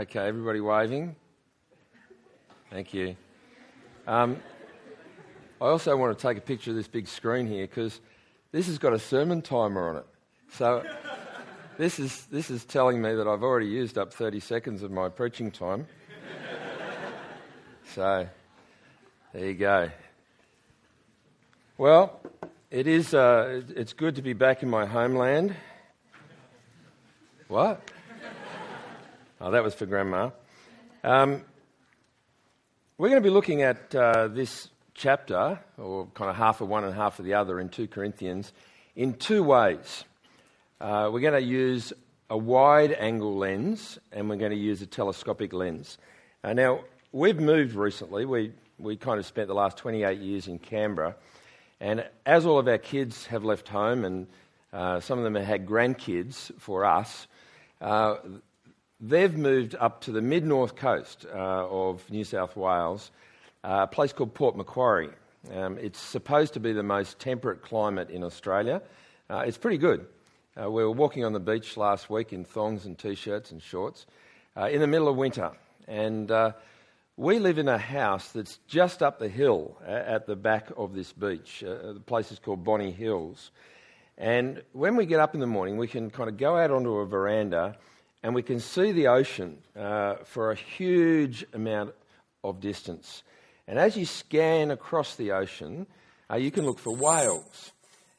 Okay, everybody waving? Thank you. Um, I also want to take a picture of this big screen here because this has got a sermon timer on it. So this is, this is telling me that I've already used up 30 seconds of my preaching time. so there you go. Well, it is, uh, it's good to be back in my homeland. What? Oh, that was for Grandma. Um, we're going to be looking at uh, this chapter, or kind of half of one and half of the other in 2 Corinthians, in two ways. Uh, we're going to use a wide angle lens and we're going to use a telescopic lens. Uh, now, we've moved recently. We, we kind of spent the last 28 years in Canberra. And as all of our kids have left home, and uh, some of them have had grandkids for us, uh, they've moved up to the mid north coast uh, of New South Wales, uh, a place called Port Macquarie. Um, it's supposed to be the most temperate climate in Australia. Uh, it's pretty good. Uh, we were walking on the beach last week in thongs and t shirts and shorts uh, in the middle of winter. And uh, we live in a house that's just up the hill at the back of this beach. the place is called Bonny Hills. And when we get up in the morning, we can kind of go out onto a veranda and we can see the ocean uh, for a huge amount of distance. And as you scan across the ocean, uh, you can look for whales.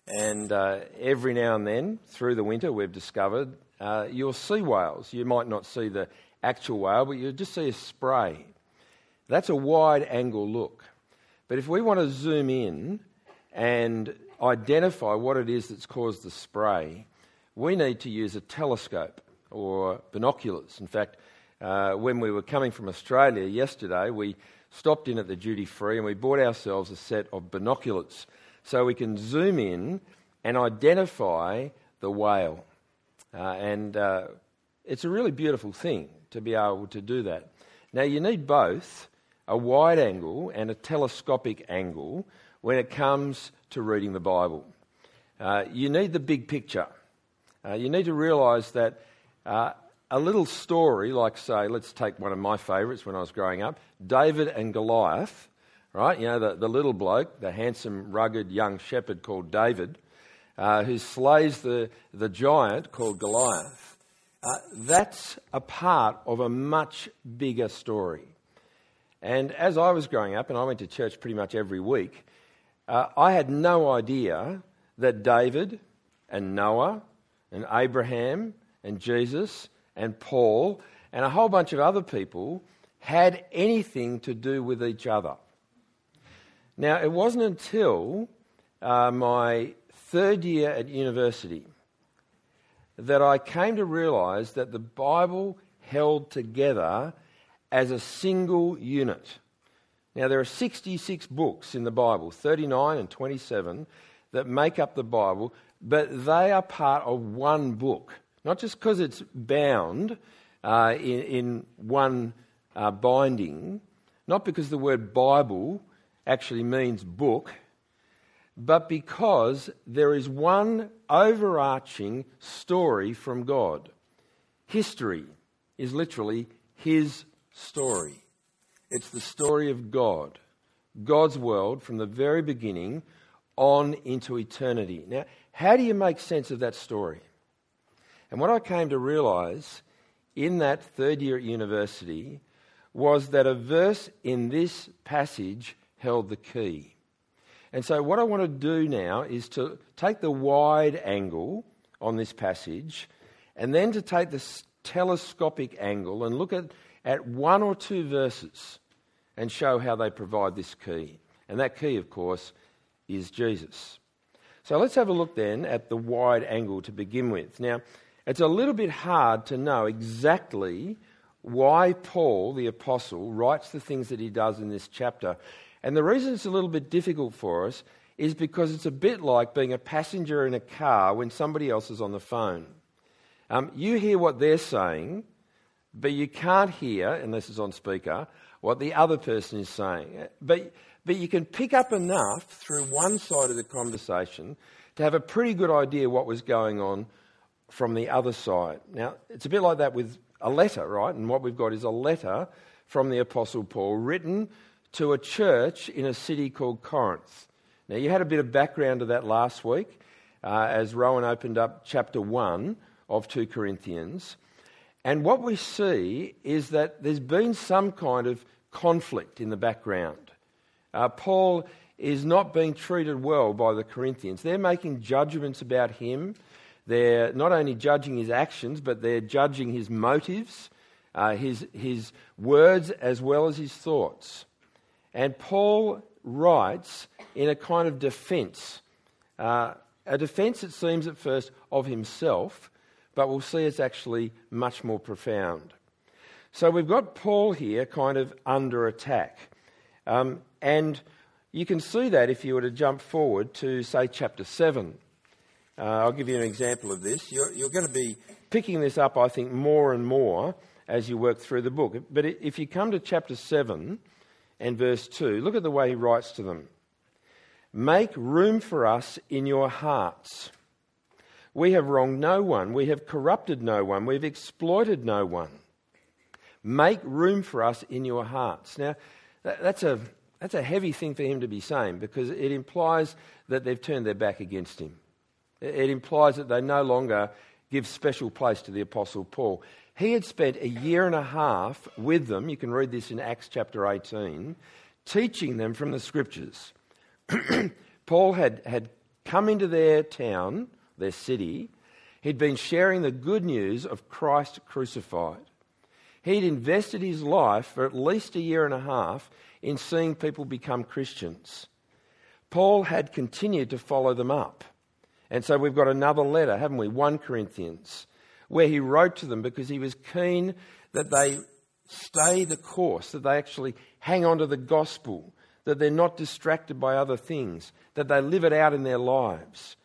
And uh, every now and then, through the winter, we've discovered uh, you'll see whales. You might not see the actual whale, but you'll just see a spray. That's a wide angle look. But if we want to zoom in and identify what it is that's caused the spray, we need to use a telescope or binoculars. In fact, uh, when we were coming from Australia yesterday, we stopped in at the duty free and we bought ourselves a set of binoculars so we can zoom in and identify the whale. Uh, and uh, it's a really beautiful thing to be able to do that. Now, you need both a wide angle and a telescopic angle when it comes to reading the Bible. Uh, you need the big picture. Uh, you need to realise that uh, a little story, like, say, let's take one of my favourites when I was growing up David and Goliath, right? You know, the, the little bloke, the handsome, rugged young shepherd called David, uh, who slays the, the giant called Goliath. Uh, that's a part of a much bigger story. And as I was growing up, and I went to church pretty much every week, uh, I had no idea that David and Noah and Abraham and Jesus and Paul and a whole bunch of other people had anything to do with each other. Now, it wasn't until uh, my third year at university that I came to realize that the Bible held together as a single unit. Now, there are 66 books in the Bible, 39 and 27, that make up the Bible, but they are part of one book. Not just because it's bound uh, in, in, one uh, binding, not because the word Bible actually means book, but because there is one overarching story from God. History is literally His story. It's the story of God, God's world from the very beginning on into eternity. Now, how do you make sense of that story? And what I came to realize in that third year at university was that a verse in this passage held the key. And so, what I want to do now is to take the wide angle on this passage and then to take the telescopic angle and look at, at one or two verses and show how they provide this key. And that key, of course, is Jesus. So, let's have a look then at the wide angle to begin with. Now, it's a little bit hard to know exactly why Paul, the apostle, writes the things that he does in this chapter. And the reason it's a little bit difficult for us is because it's a bit like being a passenger in a car when somebody else is on the phone. Um, you hear what they're saying, but you can't hear, unless it's on speaker, what the other person is saying. But, but you can pick up enough through one side of the conversation to have a pretty good idea what was going on from the other side. Now, it's a bit like that with a letter, right? And what we've got is a letter from the Apostle Paul written to a church in a city called Corinth. Now, you had a bit of background to that last week uh, as Rowan opened up chapter 1 of 2 Corinthians. And what we see is that there's been some kind of conflict in the background. Uh, Paul is not being treated well by the Corinthians. They're making judgments about him. They're not only judging his actions, but they're judging his motives, uh, his, his words, as well as his thoughts. And Paul writes in a kind of defense, uh, a defense, it seems at first, of himself, but we'll see it's actually much more profound. So we've got Paul here kind of under attack. Um, and you can see that if you were to jump forward to, say, chapter 7. Uh, I'll give you an example of this. You're, you're, going to be picking this up, I think, more and more as you work through the book. But if you come to chapter 7 and verse 2, look at the way he writes to them Make room for us in your hearts. We have wronged no one, we have corrupted no one, we've exploited no one. Make room for us in your hearts. Now, that's a that's a heavy thing for him to be saying because it implies that they've turned their back against him. It implies that they no longer give special place to the Apostle Paul. He had spent a year and a half with them, you can read this in Acts chapter 18, teaching them from the scriptures. Paul had, had come into their town, their city, he'd been sharing the good news of Christ crucified. He'd invested his life for at least a year and a half in seeing people become Christians. Paul had continued to follow them up. And so we've got another letter, haven't we? 1 Corinthians, where he wrote to them because he was keen that they stay the course, that they actually hang on to the gospel, that they're not distracted by other things, that they live it out in their lives.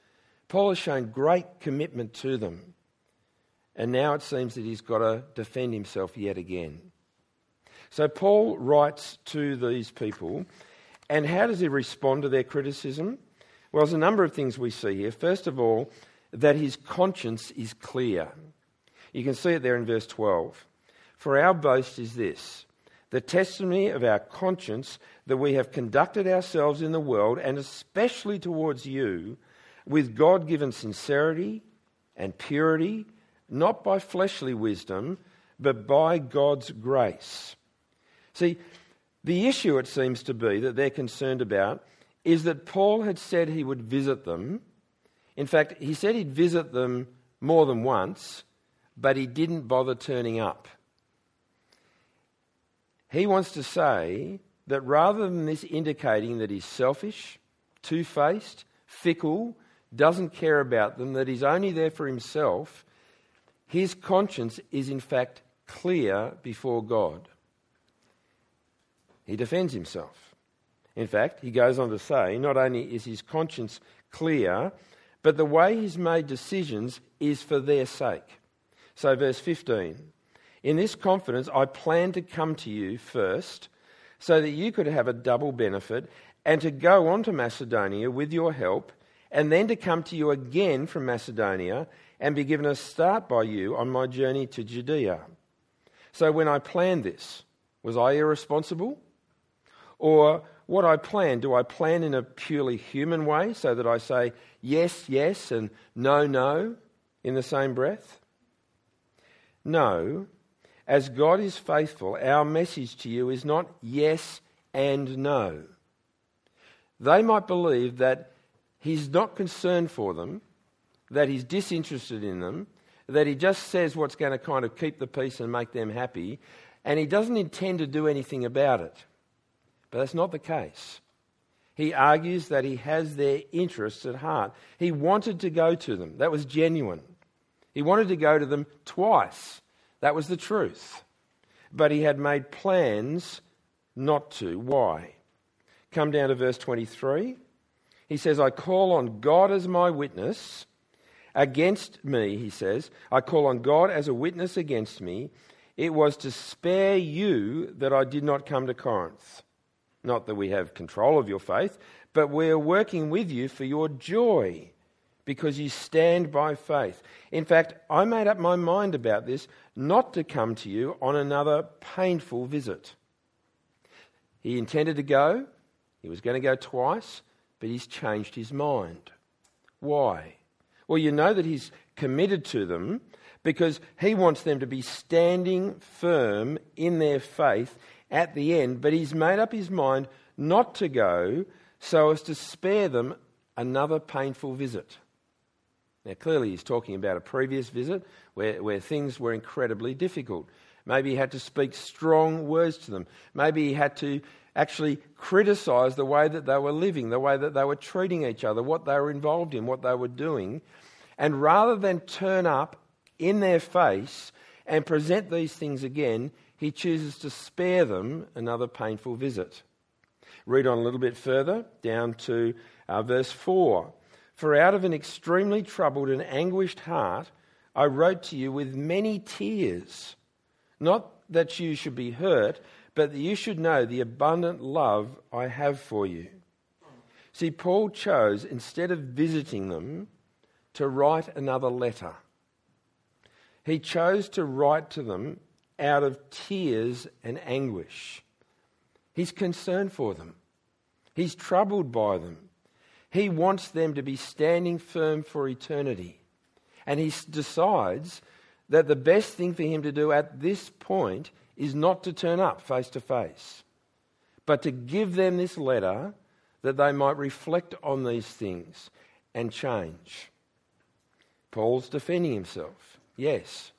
Paul has shown great commitment to them. And now it seems that he's got to defend himself yet again. So Paul writes to these people, and how does he respond to their criticism? Well, there's a number of things we see here. First of all, that his conscience is clear. You can see it there in verse 12. For our boast is this the testimony of our conscience that we have conducted ourselves in the world, and especially towards you, with God given sincerity and purity, not by fleshly wisdom, but by God's grace See, the issue, it seems to be, that they're concerned about is that Paul had said he would visit them. In fact, he said he'd visit them more than once, but he didn't bother turning up. He wants to say that rather than this indicating that he's selfish, two faced, fickle, doesn't care about them, that he's only there for himself, his conscience is in fact clear before God. He defends himself. In fact, he goes on to say not only is his conscience clear, but the way he's made decisions is for their sake. So, verse 15 In this confidence, I plan to come to you first so that you could have a double benefit and to go on to Macedonia with your help, and then to come to you again from Macedonia and be given a start by you on my journey to Judea. So, when I planned this, was I irresponsible? Or what I plan, do I plan in a purely human way so that I say yes, yes, and no, no in the same breath? No. As God is faithful, our message to you is not yes and no. They might believe that He's not concerned for them, that He's disinterested in them, that He just says what's going to kind of keep the peace and make them happy, and He doesn't intend to do anything about it. But that's not the case. He argues that he has their interests at heart. He wanted to go to them. That was genuine. He wanted to go to them twice. That was the truth. But he had made plans not to. Why? Come down to verse 23. He says, I call on God as my witness against me, he says. I call on God as a witness against me. It was to spare you that I did not come to Corinth. Not that we have control of your faith, but we are working with you for your joy, because you stand by faith. In fact, I made up my mind about this not to come to you on another painful visit. He intended to go, he was going to go twice, but he's changed his mind. Why? Well, you know that he's committed to them because he wants them to be standing firm in their faith at the end, but he's made up his mind not to go so as to spare them another painful visit. Now, clearly, he's talking about a previous visit where, where things were incredibly difficult. Maybe he had to speak strong words to them. Maybe he had to actually criticize the way that they were living, the way that they were treating each other, what they were involved in, what they were doing. And rather than turn up in their face and present these things again, he chooses to spare them another painful visit. Read on a little bit further, down to uh, verse 4. For out of an extremely troubled and anguished heart, I wrote to you with many tears, not that you should be hurt, but that you should know the abundant love I have for you. See, Paul chose, instead of visiting them, to write another letter. He chose to write to them out of tears and anguish. He's concerned for them, he's troubled by them. He wants them to be standing firm for eternity. And he decides that the best thing for him to do at this point is not to turn up face to face, but to give them this letter that they might reflect on these things and change. Paul's defending himself, yes.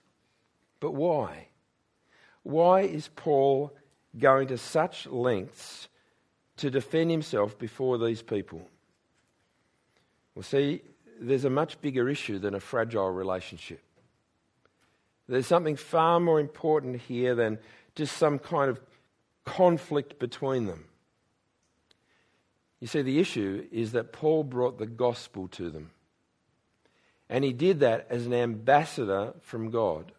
But why? Why is Paul going to such lengths to defend himself before these people? Well, see, there's a much bigger issue than a fragile relationship. There's something far more important here than just some kind of conflict between them. You see, the issue is that Paul brought the gospel to them. And he did that as an ambassador from God.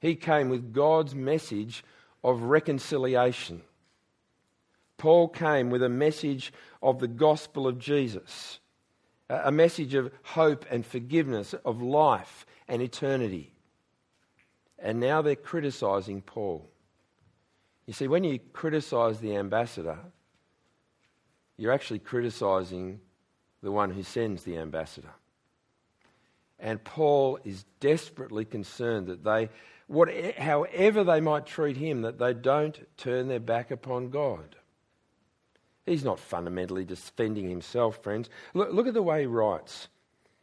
He came with God's message of reconciliation. Paul came with a message of the gospel of Jesus, a message of hope and forgiveness, of life and eternity. And now they're criticizing Paul. You see, when you criticize the ambassador, you're actually criticizing the one who sends the ambassador. And Paul is desperately concerned that they, what, however they might treat him, that they don't turn their back upon God. He's not fundamentally defending himself, friends. Look, look at the way he writes.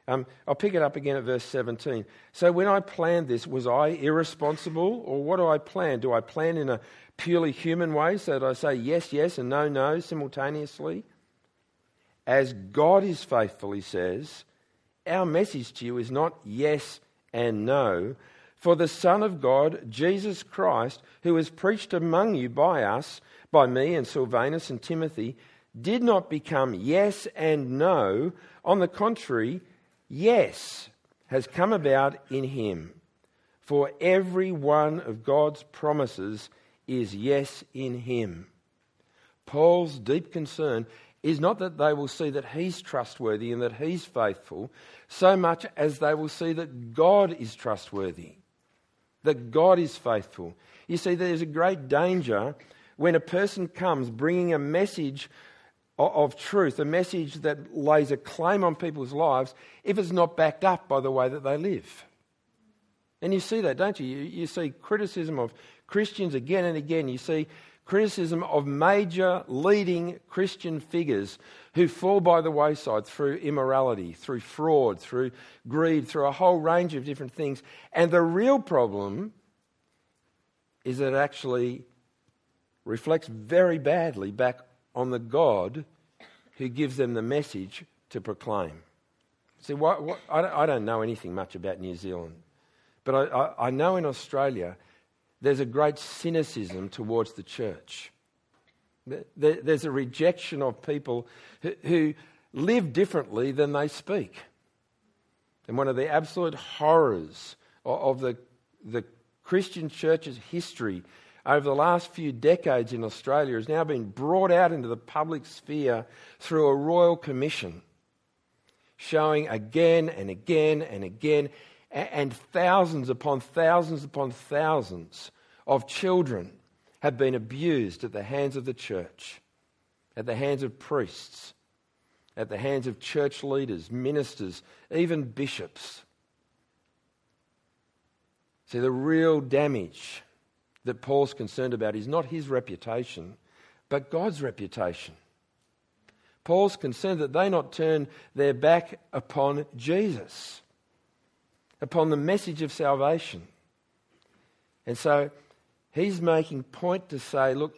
Um, I'll pick it up again at verse 17. So, when I planned this, was I irresponsible? Or what do I plan? Do I plan in a purely human way so that I say yes, yes, and no, no simultaneously? As God is faithful, he says, our message to you is not yes and no. For the Son of God, Jesus Christ, who was preached among you by us, by me and Silvanus and Timothy, did not become yes and no. On the contrary, yes has come about in him. For every one of God's promises is yes in him. Paul's deep concern is not that they will see that he's trustworthy and that he's faithful, so much as they will see that God is trustworthy, that God is faithful. You see, there's a great danger when a person comes bringing a message of truth, a message that lays a claim on people's lives, if it's not backed up by the way that they live. And you see that, don't you? You, see criticism of Christians again and again. You see criticism of major leading Christian figures who fall by the wayside through immorality, through fraud, through greed, through a whole range of different things. And the real problem is that it actually reflects very badly back on the God who gives them the message to proclaim. See, what, what, I, don't, know anything much about New Zealand, but I, I, I know in Australia there's a great cynicism towards the church. There's a rejection of people who live differently than they speak. And one of the absolute horrors of the, the Christian church's history over the last few decades in Australia has now been brought out into the public sphere through a royal commission. showing again and again and again, and thousands upon thousands upon thousands of children have been abused at the hands of the church, at the hands of priests, at the hands of church leaders, ministers, even bishops. See, the real damage that Paul's concerned about is not his reputation, but God's reputation. Paul's concerned that they not turn their back upon Jesus, upon the message of salvation. And so he's making point to say, look,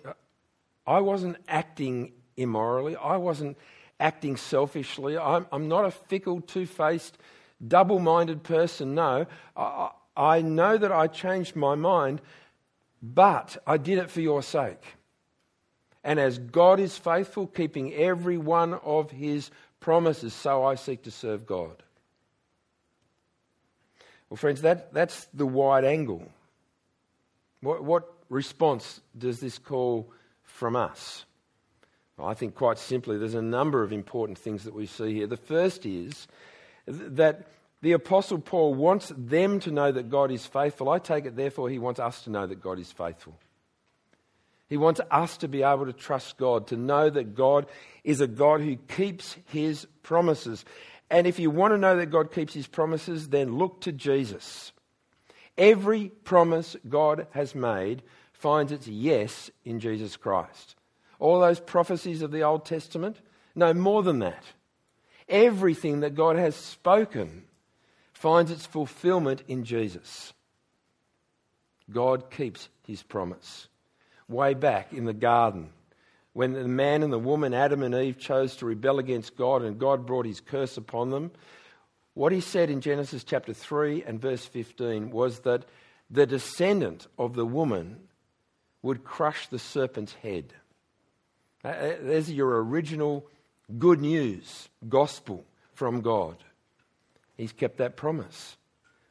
I wasn't acting immorally. I wasn't acting selfishly. I'm, I'm not a fickle, two faced, double minded person. No, I, I know that I changed my mind, but I did it for your sake. And as God is faithful, keeping every one of his promises, so I seek to serve God. Well, friends, that, that's the wide angle. What, what response does this call from us? Well, I think quite simply, there's a number of important things that we see here. The first is that the Apostle Paul wants them to know that God is faithful. I take it, therefore, he wants us to know that God is faithful. He wants us to be able to trust God, to know that God is a God who keeps his promises. And if you want to know that God keeps his promises, then look to Jesus. Every promise God has made finds its yes in Jesus Christ. All those prophecies of the Old Testament, no more than that. Everything that God has spoken finds its fulfillment in Jesus. God keeps his promise. Way back in the garden, when the man and the woman, Adam and Eve, chose to rebel against God and God brought his curse upon them, what he said in Genesis chapter 3 and verse 15 was that the descendant of the woman would crush the serpent's head. Uh, uh, there's your original good news, gospel from God. He's kept that promise.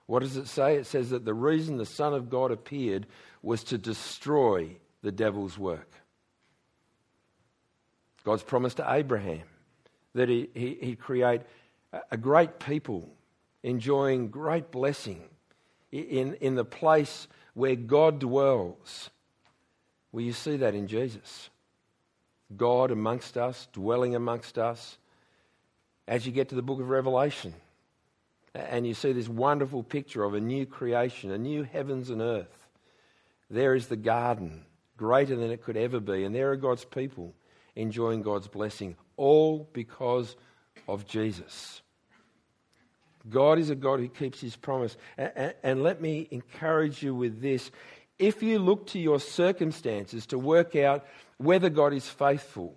What does it say? It says that the reason the Son of God appeared was to destroy the devil's work. God's promise to Abraham that he, he, he'd create a great people enjoying great blessing in, in the place where God dwells. Well, you see that in Jesus. God amongst us, dwelling amongst us. As you get to the book of Revelation, and you see this wonderful picture of a new creation, a new heavens and earth, there is the garden, greater than it could ever be, and there are God's people enjoying God's blessing, all because of Jesus. God is a God who keeps his promise. And, and, let me encourage you with this. If you look to your circumstances to work out whether God is faithful,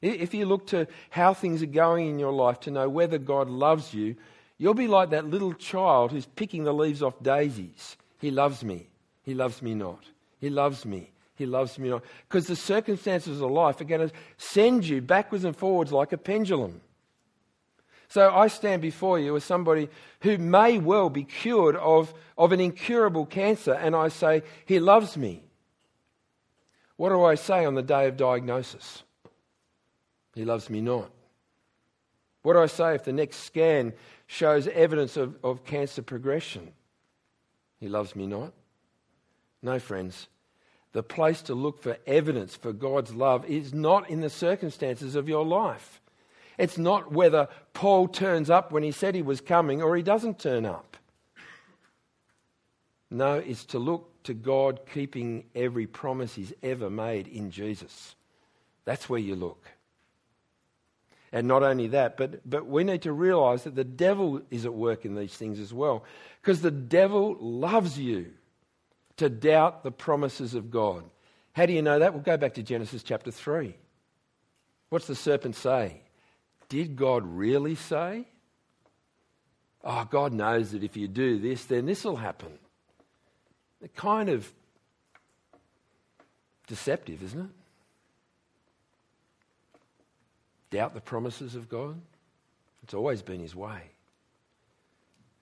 if you look to how things are going in your life to know whether God loves you, you'll be like that little child who's picking the leaves off daisies. He loves me. He loves me not. He loves me. He loves me not. Because the circumstances of life are going to send you backwards and forwards like a pendulum. So I stand before you as somebody who may well be cured of, of an incurable cancer, and I say, He loves me. What do I say on the day of diagnosis? He loves me not. What do I say if the next scan shows evidence of, of cancer progression? He loves me not. No, friends. The place to look for evidence for God's love is not in the circumstances of your life. It's not whether Paul turns up when he said he was coming or he doesn't turn up. No, it's to look to God keeping every promise he's ever made in Jesus. That's where you look. And not only that, but, but we need to realize that the devil is at work in these things as well. Because the devil loves you to doubt the promises of God. How do you know that? We'll go back to Genesis chapter 3. What's the serpent say? Did God really say? Oh, God knows that if you do this, then this will happen. It's kind of deceptive, isn't it? Doubt the promises of God? It's always been his way.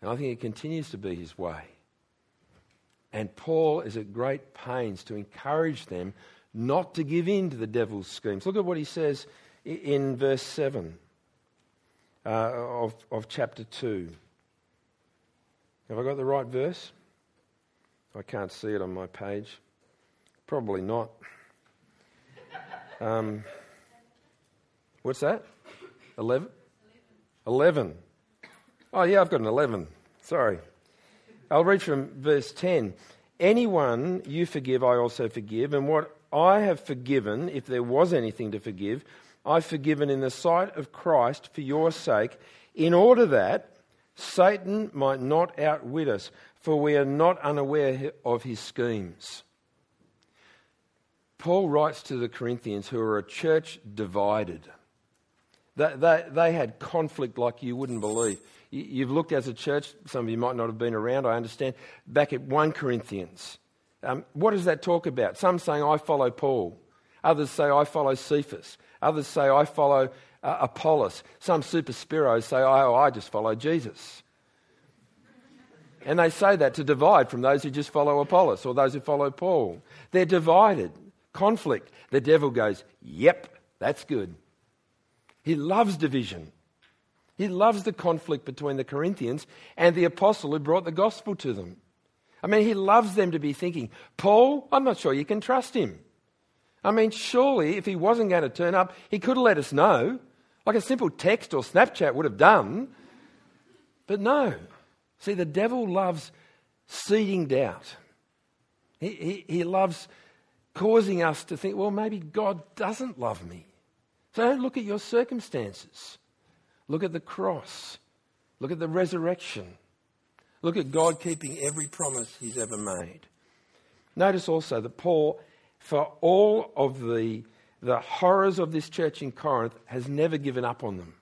And I think it continues to be his way. And Paul is at great pains to encourage them not to give in to the devil's schemes. Look at what he says in verse 7. uh, of, of chapter 2. Have I got the right verse? I can't see it on my page. Probably not. Um, what's that? 11? 11. Oh, yeah, I've got an 11. Sorry. I'll read from verse 10. Anyone you forgive, I also forgive. And what I have forgiven, if there was anything to forgive, I've forgiven in the sight of Christ for your sake, in order that Satan might not outwit us, for we are not unaware of his schemes. Paul writes to the Corinthians, who are a church divided. They, they, they, had conflict like you wouldn't believe. You've looked as a church, some of you might not have been around, I understand, back at 1 Corinthians. Um, what does that talk about? Some saying, I follow Paul. Others say, I follow Cephas. Others say, I follow uh, Apollos. Some super spiros say, oh, I just follow Jesus. And they say that to divide from those who just follow Apollos or those who follow Paul. They're divided conflict. The devil goes, Yep, that's good. He loves division. He loves the conflict between the Corinthians and the apostle who brought the gospel to them. I mean, he loves them to be thinking, Paul, I'm not sure you can trust him. I mean, surely if he wasn't going to turn up, he could have let us know. Like a simple text or Snapchat would have done. But no. See, the devil loves seeding doubt. He, he, he loves causing us to think, well, maybe God doesn't love me. Don't look at your circumstances. Look at the cross. Look at the resurrection. Look at God keeping every promise he's ever made. Notice also that Paul, for all of the, the horrors of this church in Corinth, has never given up on them.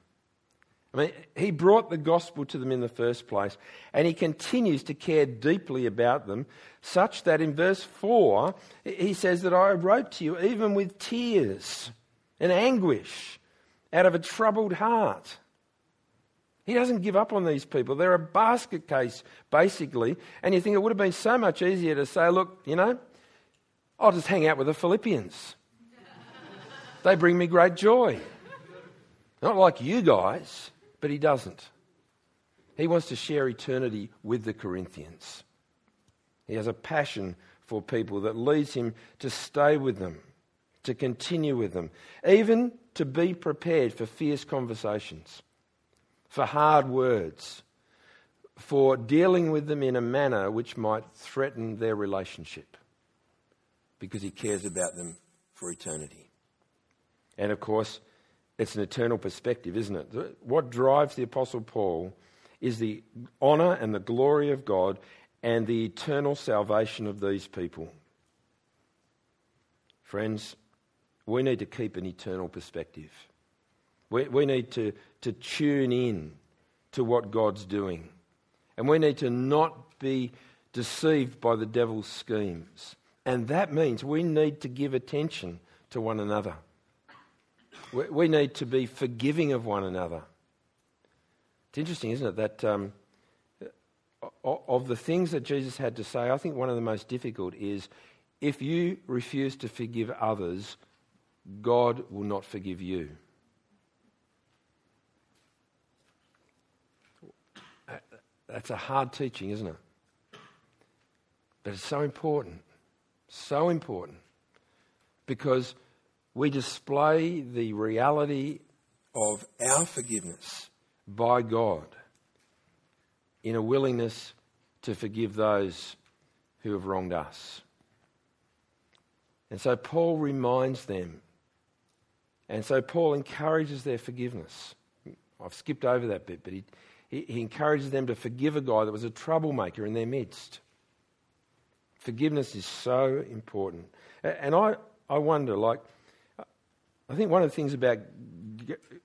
I mean, he brought the gospel to them in the first place, and he continues to care deeply about them, such that in verse 4, he says that I wrote to you even with tears and anguish out of a troubled heart. He doesn't give up on these people. They're a basket case, basically. And you think it would have been so much easier to say, look, you know, I'll just hang out with the Philippians. they bring me great joy. Not like you guys. But he doesn't. He wants to share eternity with the Corinthians. He has a passion for people that leads him to stay with them, to continue with them, even to be prepared for fierce conversations, for hard words, for dealing with them in a manner which might threaten their relationship, because he cares about them for eternity. And of course, it's an eternal perspective, isn't it? What drives the Apostle Paul is the honour and the glory of God and the eternal salvation of these people. Friends, we need to keep an eternal perspective. We, we need to, to tune in to what God's doing. And we need to not be deceived by the devil's schemes. And that means we need to give attention to one another. We need to be forgiving of one another. It's interesting, isn't it, that um, of the things that Jesus had to say, I think one of the most difficult is if you refuse to forgive others, God will not forgive you. That's a hard teaching, isn't it? But it's so important. So important. Because we display the reality of our forgiveness by God in a willingness to forgive those who have wronged us. And so Paul reminds them. And so Paul encourages their forgiveness. I've skipped over that bit, but he, he, encourages them to forgive a guy that was a troublemaker in their midst. Forgiveness is so important. And I, I wonder, like, I think one of the things about,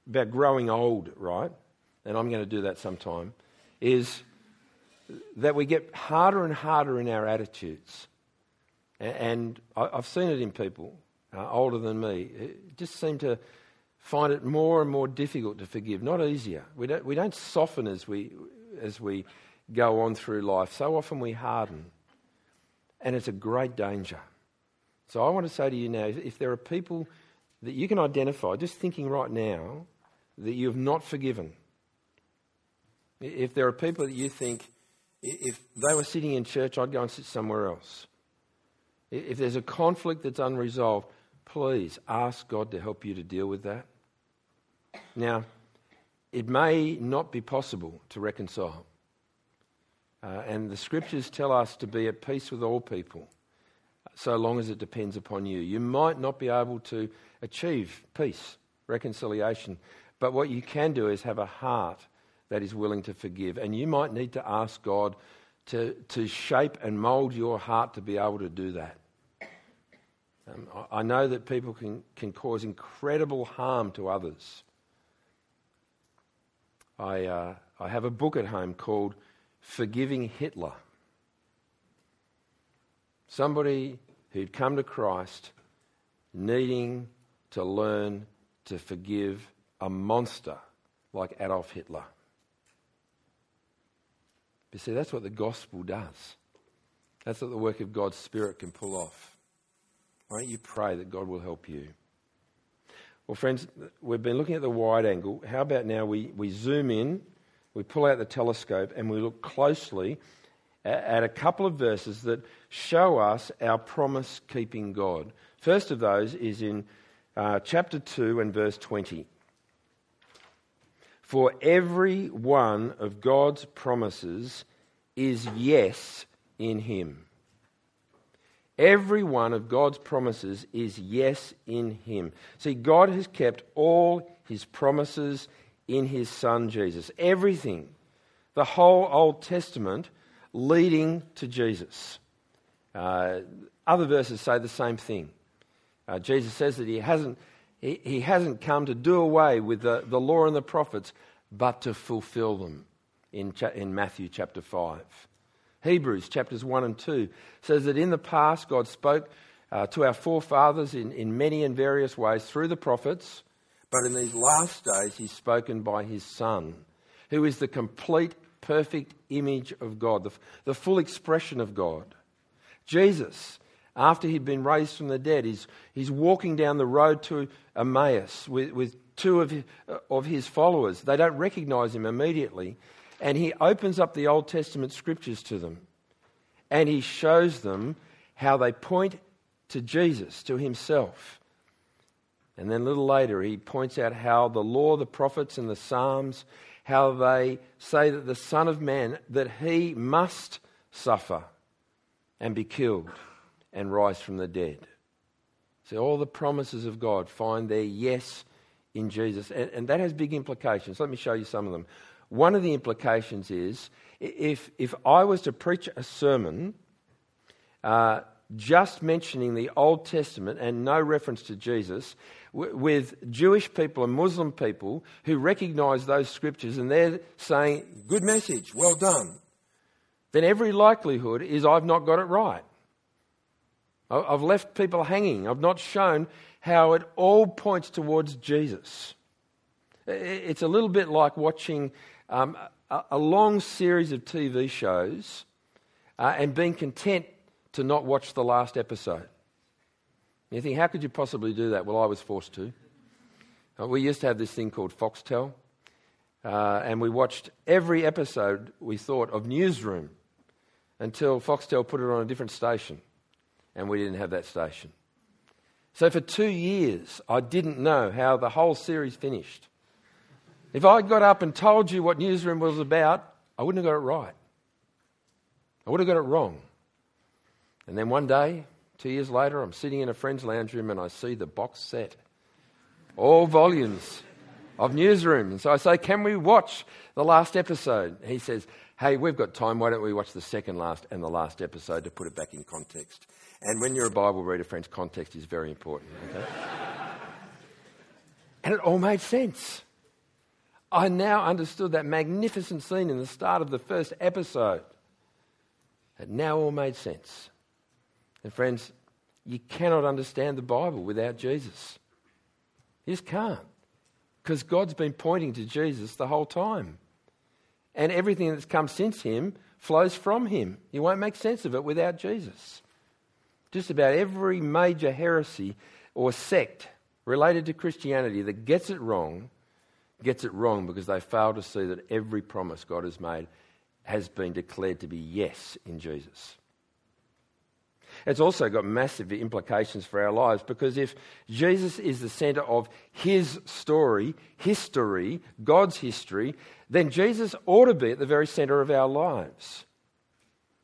about growing old, right, and I'm going to do that sometime, is that we get harder and harder in our attitudes. And I've seen it in people uh, older than me, just seem to find it more and more difficult to forgive, not easier. We don't, we don't soften as we, as we go on through life. So often we harden. And it's a great danger. So I want to say to you now if there are people that you can identify, just thinking right now, that you have not forgiven, If there are people that you think, if they were sitting in church, I'd go and sit somewhere else. If there's a conflict that's unresolved, please ask God to help you to deal with that. Now, it may not be possible to reconcile. Uh, and the scriptures tell us to be at peace with all people, so long as it depends upon you. You might not be able to achieve peace, reconciliation, but what you can do is have a heart that is willing to forgive. And you might need to ask God to, to shape and mould your heart to be able to do that. Um, I know that people can, can cause incredible harm to others. I, uh, I have a book at home called Forgiving Hitler. Somebody who'd come to Christ needing to learn to forgive a monster like Adolf Hitler. But see, that's what the gospel does. That's what the work of God's Spirit can pull off. Why don't you pray that God will help you? Well, friends, we've been looking at the wide angle. How about now we, we zoom in, we pull out the telescope, and we look closely at, at a couple of verses that show us our promise keeping God. First of those is in uh, chapter 2 and verse 20. For every one of God's promises is yes in Him. Every one of God's promises is yes in Him. See, God has kept all His promises in His Son Jesus. Everything. The whole Old Testament leading to Jesus. Uh, other verses say the same thing. Uh, Jesus says that he hasn't, he, he hasn't come to do away with the, the law and the prophets, but to fulfill them in, in Matthew chapter 5. Hebrews chapters 1 and 2 says that in the past God spoke uh, to our forefathers in, in many and various ways through the prophets, but in these last days He's spoken by His Son, who is the complete, perfect image of God, the, the full expression of God. Jesus, after he'd been raised from the dead, he's, he's walking down the road to Emmaus with, with two of his, of his followers. They don't recognize him immediately and he opens up the Old Testament scriptures to them and he shows them how they point to Jesus, to himself. And then a little later, he points out how the law, the prophets, and the Psalms, how they say that the Son of Man, that he must suffer and be killed and rise from the dead. So all the promises of God find their yes in Jesus. And, and that has big implications. Let me show you some of them. One of the implications is if, if I was to preach a sermon uh, just mentioning the Old Testament and no reference to Jesus, with Jewish people and Muslim people who recognize those scriptures and they're saying, Good message, well done, then every likelihood is I've not got it right. I've left people hanging. I've not shown how it all points towards Jesus. It's a little bit like watching um, a, a, long series of TV shows uh, and being content to not watch the last episode. You think, how could you possibly do that? Well, I was forced to. Uh, we used to have this thing called Foxtel, uh, and we watched every episode we thought of Newsroom until Foxtel put it on a different station, and we didn't have that station. So for two years, I didn't know how the whole series finished. If I got up and told you what Newsroom was about, I wouldn't have got it right. I would have got it wrong. And then one day, two years later, I'm sitting in a friend's lounge room and I see the box set, all volumes of Newsroom. And so I say, Can we watch the last episode? He says, Hey, we've got time. Why don't we watch the second last and the last episode to put it back in context? And when you're a Bible reader, friends, context is very important. Okay? and it all made sense. I now understood that magnificent scene in the start of the first episode. It now all made sense. And friends, you cannot understand the Bible without Jesus. You just can't. Because God's been pointing to Jesus the whole time. And everything that's come since him flows from him. You won't make sense of it without Jesus. Just about every major heresy or sect related to Christianity that gets it wrong gets it wrong because they fail to see that every promise God has made has been declared to be yes in Jesus. It's also got massive implications for our lives because if Jesus is the centre of his story, history, God's history, then Jesus ought to be at the very centre of our lives.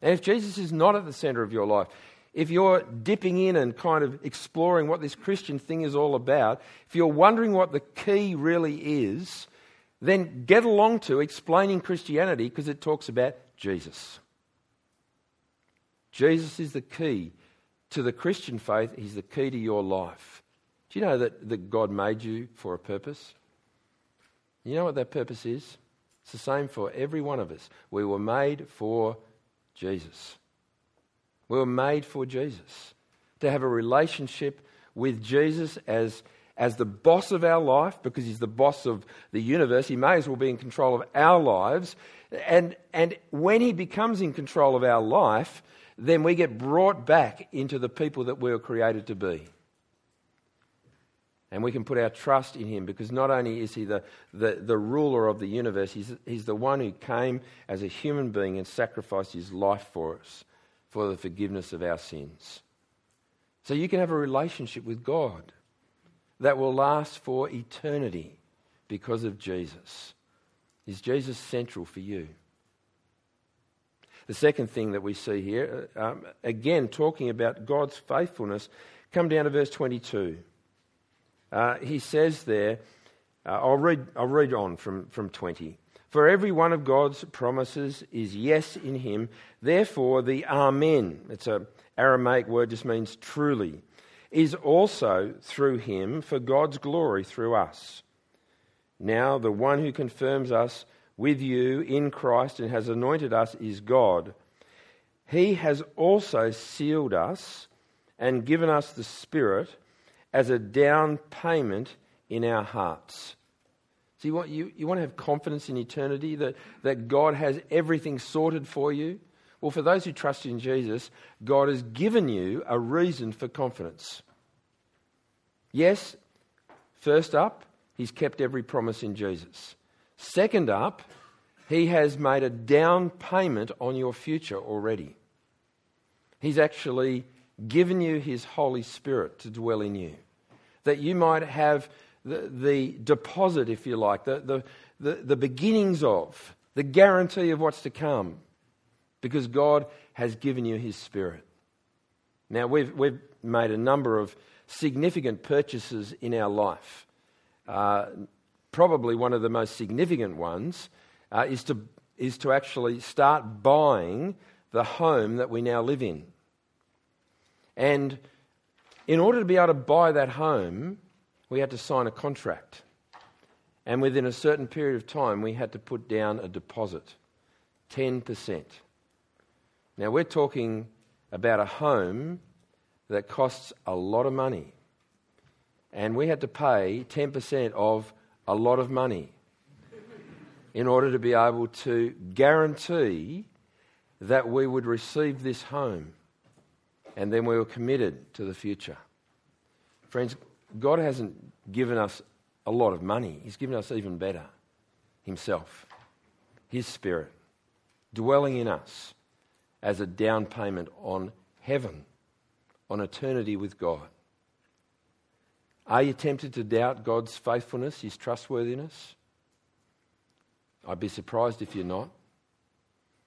And if Jesus is not at the centre of your life, if you're dipping in and kind of exploring what this Christian thing is all about, if you're wondering what the key really is, then get along to explaining Christianity because it talks about Jesus. Jesus is the key to the Christian faith, He's the key to your life. Do you know that, that God made you for a purpose? You know what that purpose is? It's the same for every one of us. We were made for Jesus. We were made for Jesus. To have a relationship with Jesus as, as the boss of our life, because he's the boss of the universe. He may as well be in control of our lives. And, and when he becomes in control of our life, then we get brought back into the people that we were created to be. And we can put our trust in him because not only is he the, the, the, ruler of the universe, he's, he's the one who came as a human being and sacrificed his life for us for the forgiveness of our sins. So you can have a relationship with God that will last for eternity because of Jesus. Is Jesus central for you? The second thing that we see here, uh, um, again, talking about God's faithfulness, come down to verse 22. Uh, he says there, uh, I'll, read, I'll read on from, from 20. For every one of God's promises is yes in him. Therefore, the Amen, it's an Aramaic word, just means truly, is also through him for God's glory through us. Now, the one who confirms us with you in Christ and has anointed us is God. He has also sealed us and given us the Spirit as a down payment in our hearts. So you want, you, you want to have confidence in eternity that, that God has everything sorted for you? Well, for those who trust in Jesus, God has given you a reason for confidence. Yes, first up, He's kept every promise in Jesus. Second up, He has made a down payment on your future already. He's actually given you His Holy Spirit to dwell in you, that you might have the, the deposit, if you like, the, the, the, the beginnings of, the guarantee of what's to come, because God has given you His Spirit. Now, we've, we've made a number of significant purchases in our life. Uh, probably one of the most significant ones uh, is, to, is to actually start buying the home that we now live in. And in order to be able to buy that home, we had to sign a contract. And within a certain period of time, we had to put down a deposit 10%. Now, we're talking about a home that costs a lot of money. And we had to pay 10% of a lot of money in order to be able to guarantee that we would receive this home. And then we were committed to the future. Friends, God hasn't given us a lot of money, He's given us even better Himself, His Spirit, dwelling in us as a down payment on heaven, on eternity with God. Are you tempted to doubt God's faithfulness, His trustworthiness? I'd be surprised if you're not.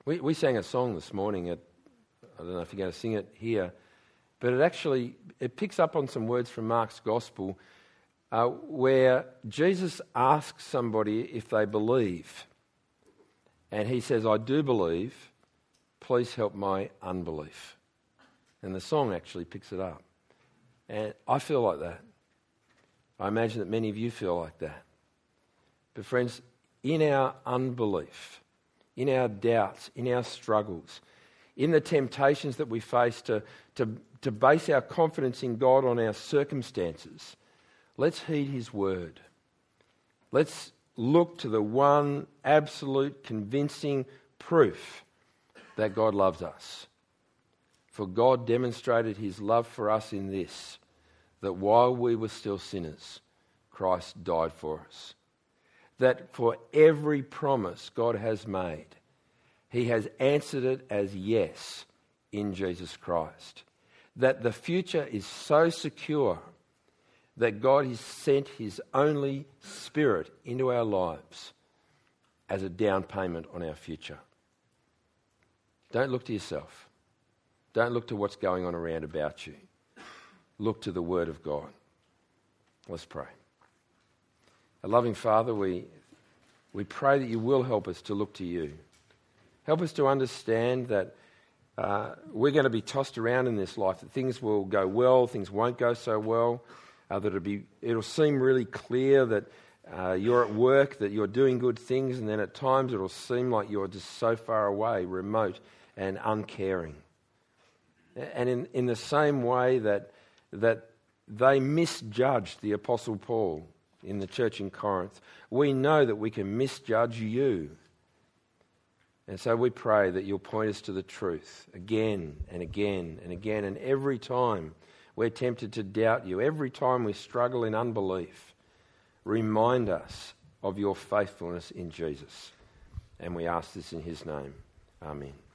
We, we sang a song this morning at, I don't know if you're going to sing it here but it actually it picks up on some words from Mark's gospel uh, where Jesus asks somebody if they believe. And he says, I do believe, please help my unbelief. And the song actually picks it up. And I feel like that. I imagine that many of you feel like that. But, friends, in our unbelief, in our doubts, in our struggles, in the temptations that we face to, to, to base our confidence in God on our circumstances, let's heed His word. Let's look to the one absolute convincing proof that God loves us. For God demonstrated His love for us in this that while we were still sinners, Christ died for us. that for every promise God has made, He has answered it as yes in Jesus Christ. That the future is so secure that God has sent His only Spirit into our lives as a down payment on our future. Don't look to yourself. Don't look to what's going on around about you. Look to the Word of God. Let's pray. A loving Father, we, we pray that you will help us to look to you. Help us to understand that uh, we're going to be tossed around in this life, that things will go well, things won't go so well, uh, that it'll, be, it'll seem really clear that uh, you're at work, that you're doing good things, and then at times it'll seem like you're just so far away, remote, and uncaring. And in, in the same way that, that they misjudged the Apostle Paul in the church in Corinth, we know that we can misjudge you. And so we pray that you'll point us to the truth again and again and again. And every time we're tempted to doubt you, every time we struggle in unbelief, remind us of your faithfulness in Jesus. And we ask this in his name. Amen.